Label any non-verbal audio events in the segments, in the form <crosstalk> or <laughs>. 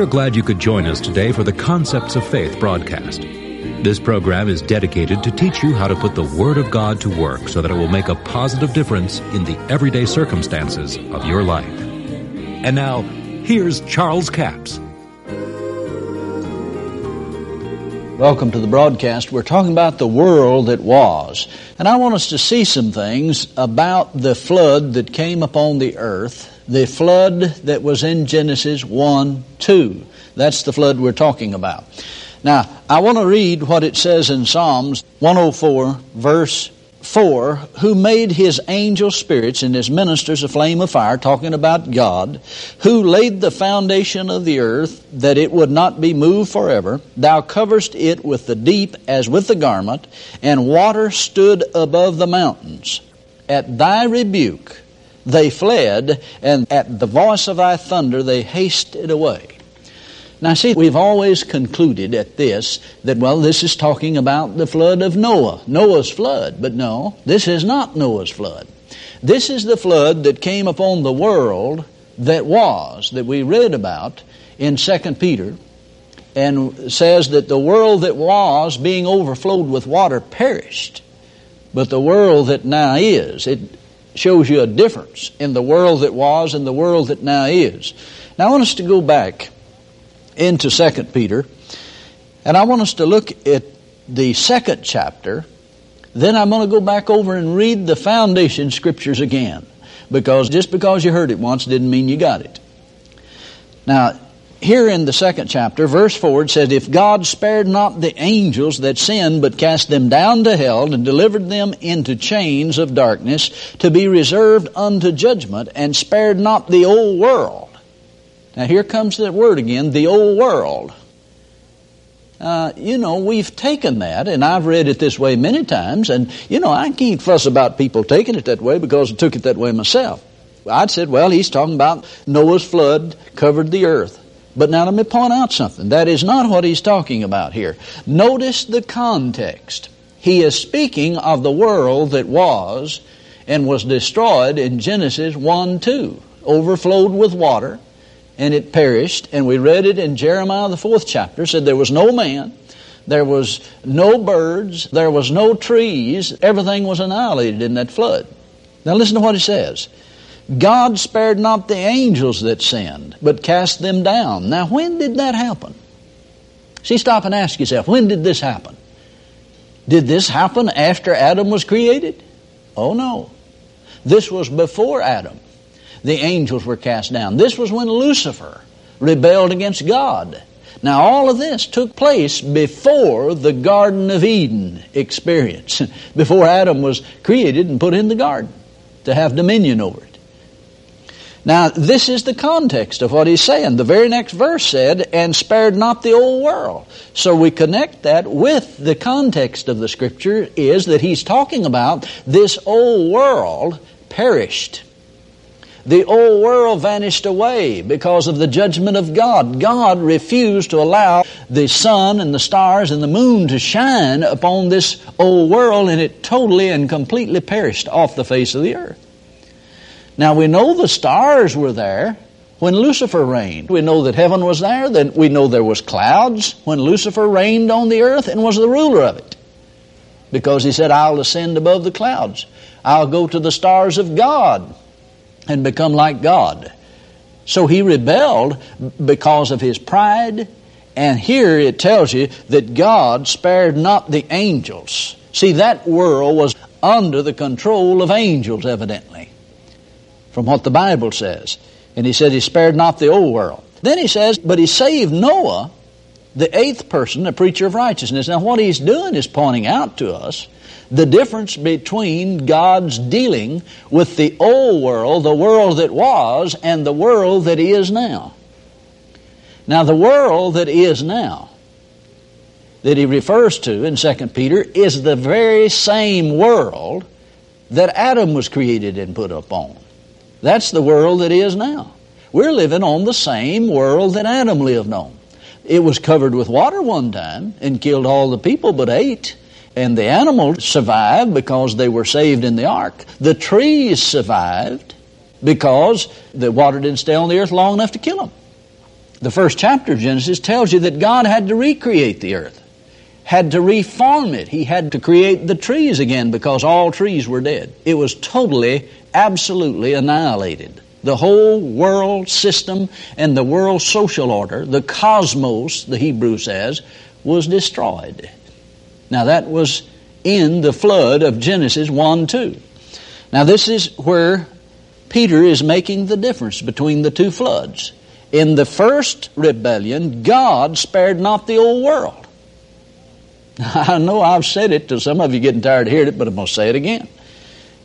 We are glad you could join us today for the Concepts of Faith broadcast. This program is dedicated to teach you how to put the Word of God to work so that it will make a positive difference in the everyday circumstances of your life. And now, here's Charles Capps. Welcome to the broadcast. We're talking about the world that was. And I want us to see some things about the flood that came upon the earth, the flood that was in Genesis 1 2. That's the flood we're talking about. Now, I want to read what it says in Psalms 104, verse 4 who made his angel spirits and his ministers a flame of fire, talking about God, who laid the foundation of the earth that it would not be moved forever. Thou coverest it with the deep as with the garment, and water stood above the mountains. At thy rebuke they fled, and at the voice of thy thunder they hasted away. Now, see, we've always concluded at this that, well, this is talking about the flood of Noah, Noah's flood. But no, this is not Noah's flood. This is the flood that came upon the world that was, that we read about in 2 Peter, and says that the world that was, being overflowed with water, perished. But the world that now is, it shows you a difference in the world that was and the world that now is. Now, I want us to go back into Second Peter, and I want us to look at the second chapter. Then I'm going to go back over and read the foundation scriptures again, because just because you heard it once didn't mean you got it. Now, here in the second chapter, verse 4, it says, If God spared not the angels that sinned, but cast them down to hell, and delivered them into chains of darkness, to be reserved unto judgment, and spared not the old world, now here comes that word again, the old world. Uh, you know, we've taken that, and I've read it this way many times, and, you know, I can't fuss about people taking it that way because I took it that way myself. I'd said, well, he's talking about Noah's flood covered the earth. But now let me point out something. That is not what he's talking about here. Notice the context. He is speaking of the world that was and was destroyed in Genesis 1 2, overflowed with water and it perished. And we read it in Jeremiah, the fourth chapter, said there was no man, there was no birds, there was no trees, everything was annihilated in that flood. Now listen to what it says. God spared not the angels that sinned, but cast them down. Now, when did that happen? See, stop and ask yourself, when did this happen? Did this happen after Adam was created? Oh, no. This was before Adam the angels were cast down. This was when Lucifer rebelled against God. Now, all of this took place before the Garden of Eden experience, <laughs> before Adam was created and put in the garden to have dominion over it. Now, this is the context of what he's saying. The very next verse said, and spared not the old world. So we connect that with the context of the scripture is that he's talking about this old world perished. The old world vanished away because of the judgment of God. God refused to allow the sun and the stars and the moon to shine upon this old world, and it totally and completely perished off the face of the earth. Now we know the stars were there when Lucifer reigned. We know that heaven was there. Then we know there was clouds when Lucifer reigned on the earth and was the ruler of it. Because he said, I'll ascend above the clouds. I'll go to the stars of God and become like God. So he rebelled because of his pride. And here it tells you that God spared not the angels. See, that world was under the control of angels, evidently, from what the Bible says. And he said he spared not the old world. Then he says, but he saved Noah, the eighth person, a preacher of righteousness. Now, what he's doing is pointing out to us the difference between God's dealing with the old world, the world that was, and the world that is now. Now, the world that is now, that he refers to in 2 Peter, is the very same world that Adam was created and put upon. That's the world that is now. We're living on the same world that Adam lived on. It was covered with water one time and killed all the people but eight. And the animals survived because they were saved in the ark. The trees survived because the water didn't stay on the earth long enough to kill them. The first chapter of Genesis tells you that God had to recreate the earth, had to reform it. He had to create the trees again because all trees were dead. It was totally, absolutely annihilated. The whole world system and the world social order, the cosmos, the Hebrew says, was destroyed. Now that was in the flood of Genesis 1 2. Now this is where Peter is making the difference between the two floods. In the first rebellion, God spared not the old world. <laughs> I know I've said it to some of you getting tired of hearing it, but I'm going to say it again.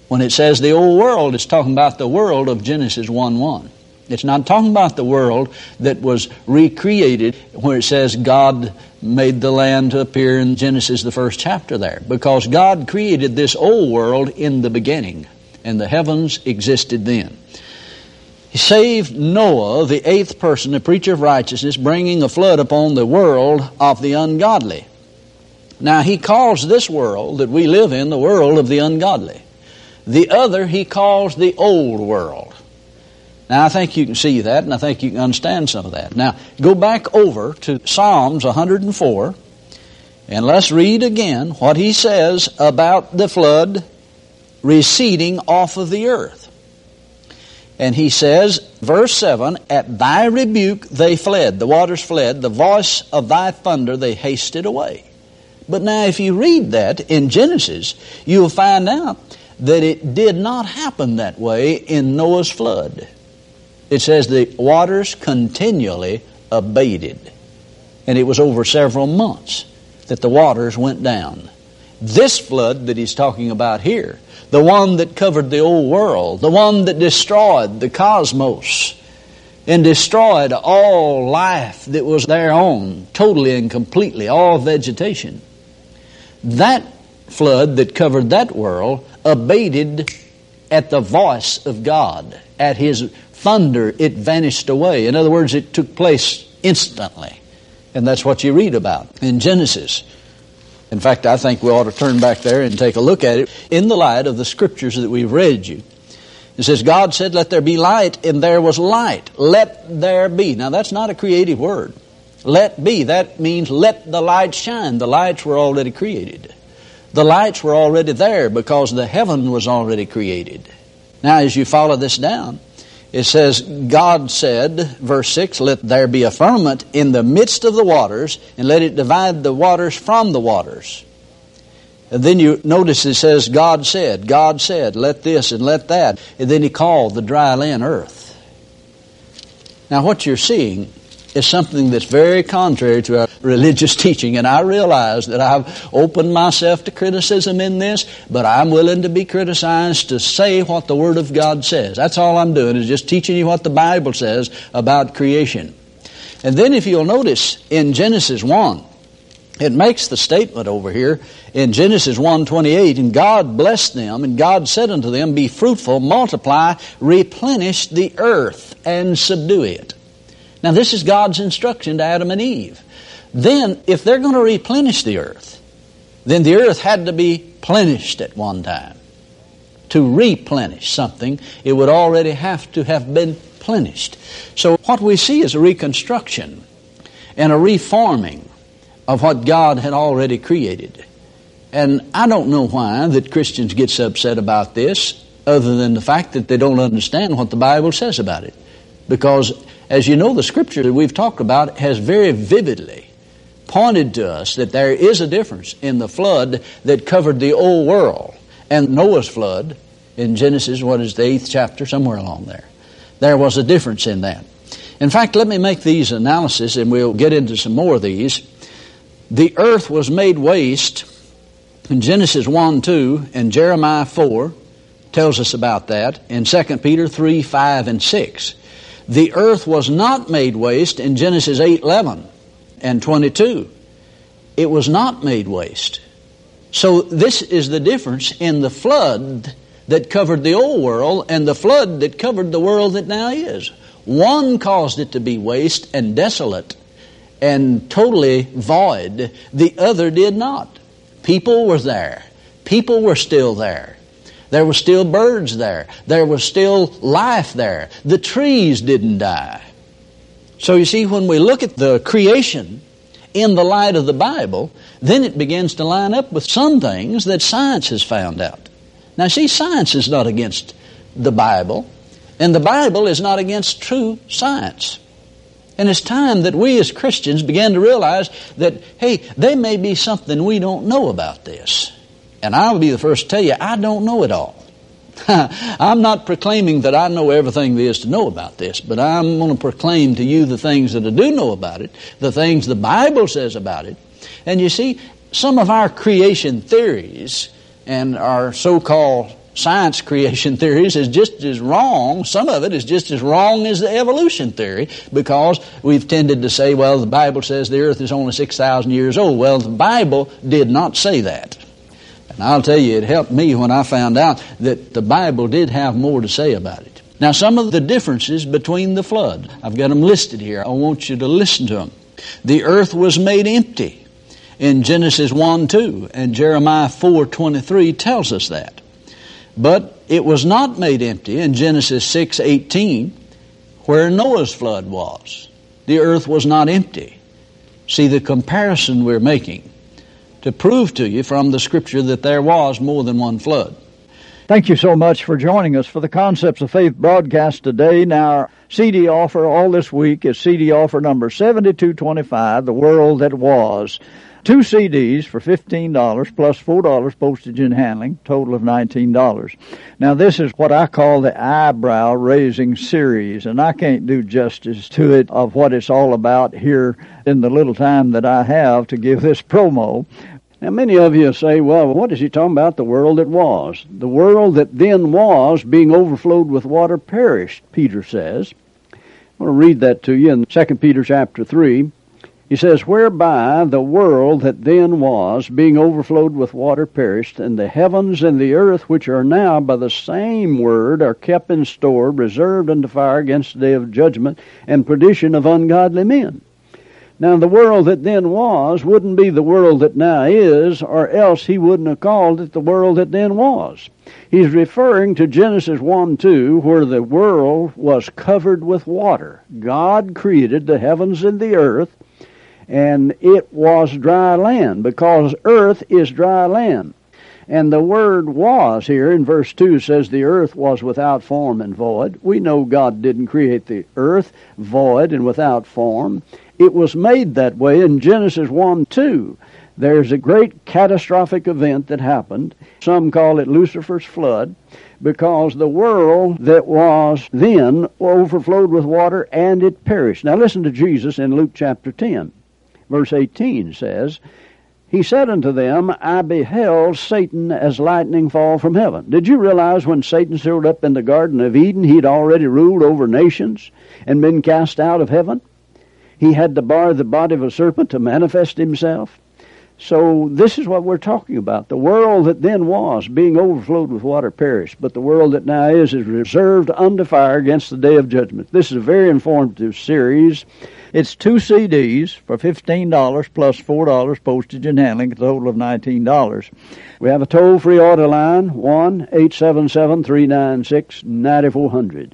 When it says the old world, it's talking about the world of Genesis 1 1. It's not talking about the world that was recreated where it says God made the land to appear in Genesis, the first chapter there. Because God created this old world in the beginning, and the heavens existed then. He saved Noah, the eighth person, the preacher of righteousness, bringing a flood upon the world of the ungodly. Now, he calls this world that we live in the world of the ungodly. The other he calls the old world. Now, I think you can see that, and I think you can understand some of that. Now, go back over to Psalms 104, and let's read again what he says about the flood receding off of the earth. And he says, verse 7 At thy rebuke they fled, the waters fled, the voice of thy thunder they hasted away. But now, if you read that in Genesis, you'll find out that it did not happen that way in Noah's flood. It says the waters continually abated. And it was over several months that the waters went down. This flood that he's talking about here, the one that covered the old world, the one that destroyed the cosmos and destroyed all life that was thereon, totally and completely, all vegetation. That flood that covered that world abated at the voice of God, at His thunder, it vanished away. In other words, it took place instantly. And that's what you read about in Genesis. In fact, I think we ought to turn back there and take a look at it in the light of the scriptures that we've read you. It says, God said, Let there be light, and there was light. Let there be. Now, that's not a creative word. Let be. That means let the light shine. The lights were already created. The lights were already there because the heaven was already created. Now, as you follow this down, it says, God said, verse 6, Let there be a firmament in the midst of the waters, and let it divide the waters from the waters. And then you notice it says, God said, God said, let this and let that. And then he called the dry land earth. Now, what you're seeing is something that's very contrary to our religious <laughs> teaching. And I realize that I've opened myself to criticism in this, but I'm willing to be criticized to say what the Word of God says. That's all I'm doing, is just teaching you what the Bible says about creation. And then if you'll notice in Genesis 1, it makes the statement over here in Genesis 1:28 and God blessed them and God said unto them be fruitful multiply replenish the earth and subdue it now, this is God's instruction to Adam and Eve. Then, if they're going to replenish the earth, then the earth had to be plenished at one time. To replenish something, it would already have to have been plenished. So, what we see is a reconstruction and a reforming of what God had already created. And I don't know why that Christians get so upset about this, other than the fact that they don't understand what the Bible says about it. Because as you know, the scripture that we've talked about has very vividly pointed to us that there is a difference in the flood that covered the old world and Noah's flood in Genesis, what is the eighth chapter, somewhere along there. There was a difference in that. In fact, let me make these analysis and we'll get into some more of these. The earth was made waste in Genesis 1 2 and Jeremiah 4 tells us about that, in 2 Peter 3 5 and 6. The earth was not made waste in Genesis 8 11 and 22. It was not made waste. So, this is the difference in the flood that covered the old world and the flood that covered the world that now is. One caused it to be waste and desolate and totally void, the other did not. People were there, people were still there. There were still birds there. There was still life there. The trees didn't die. So you see, when we look at the creation in the light of the Bible, then it begins to line up with some things that science has found out. Now, see, science is not against the Bible, and the Bible is not against true science. And it's time that we as Christians begin to realize that, hey, there may be something we don't know about this. And I'll be the first to tell you, I don't know it all. <laughs> I'm not proclaiming that I know everything there is to know about this, but I'm going to proclaim to you the things that I do know about it, the things the Bible says about it. And you see, some of our creation theories and our so called science <laughs> creation theories is just as wrong. Some of it is just as wrong as the evolution theory because we've tended to say, well, the Bible says the earth is only 6,000 years old. Well, the Bible did not say that. And I'll tell you, it helped me when I found out that the Bible did have more to say about it. Now, some of the differences between the flood, I've got them listed here. I want you to listen to them. The earth was made empty in Genesis 1 2, and Jeremiah 4 23 tells us that. But it was not made empty in Genesis 6 18, where Noah's flood was. The earth was not empty. See the comparison we're making to prove to you from the scripture that there was more than one flood. Thank you so much for joining us for the Concepts of Faith broadcast today. Now, our CD offer all this week is CD offer number 7225, The World That Was. Two CDs for $15 plus $4 postage and handling, total of $19. Now, this is what I call the eyebrow raising series, and I can't do justice to it of what it's all about here in the little time that I have to give this promo. Now, many of you say, well, what is he talking about? The world that was. The world that then was, being overflowed with water, perished, Peter says. I'm going to read that to you in 2 Peter chapter 3. He says, Whereby the world that then was, being overflowed with water, perished, and the heavens and the earth, which are now by the same word, are kept in store, reserved unto fire against the day of judgment and perdition of ungodly men. Now, the world that then was wouldn't be the world that now is, or else he wouldn't have called it the world that then was. He's referring to Genesis 1 2, where the world was covered with water. God created the heavens and the earth and it was dry land because earth is dry land. And the word was here in verse 2 says the earth was without form and void. We know God didn't create the earth void and without form. It was made that way in Genesis 1 2. There's a great catastrophic event that happened. Some call it Lucifer's flood because the world that was then overflowed with water and it perished. Now listen to Jesus in Luke chapter 10 verse 18 says, He said unto them, I beheld Satan as lightning fall from heaven. Did you realize when Satan showed up in the Garden of Eden, he'd already ruled over nations and been cast out of heaven? He had to bar the body of a serpent to manifest himself. So this is what we're talking about. The world that then was, being overflowed with water, perished, but the world that now is is reserved unto fire against the day of judgment. This is a very informative series. It's two CDs for $15 plus $4 postage and handling, a total of $19. We have a toll-free order line, 1-877-396-9400.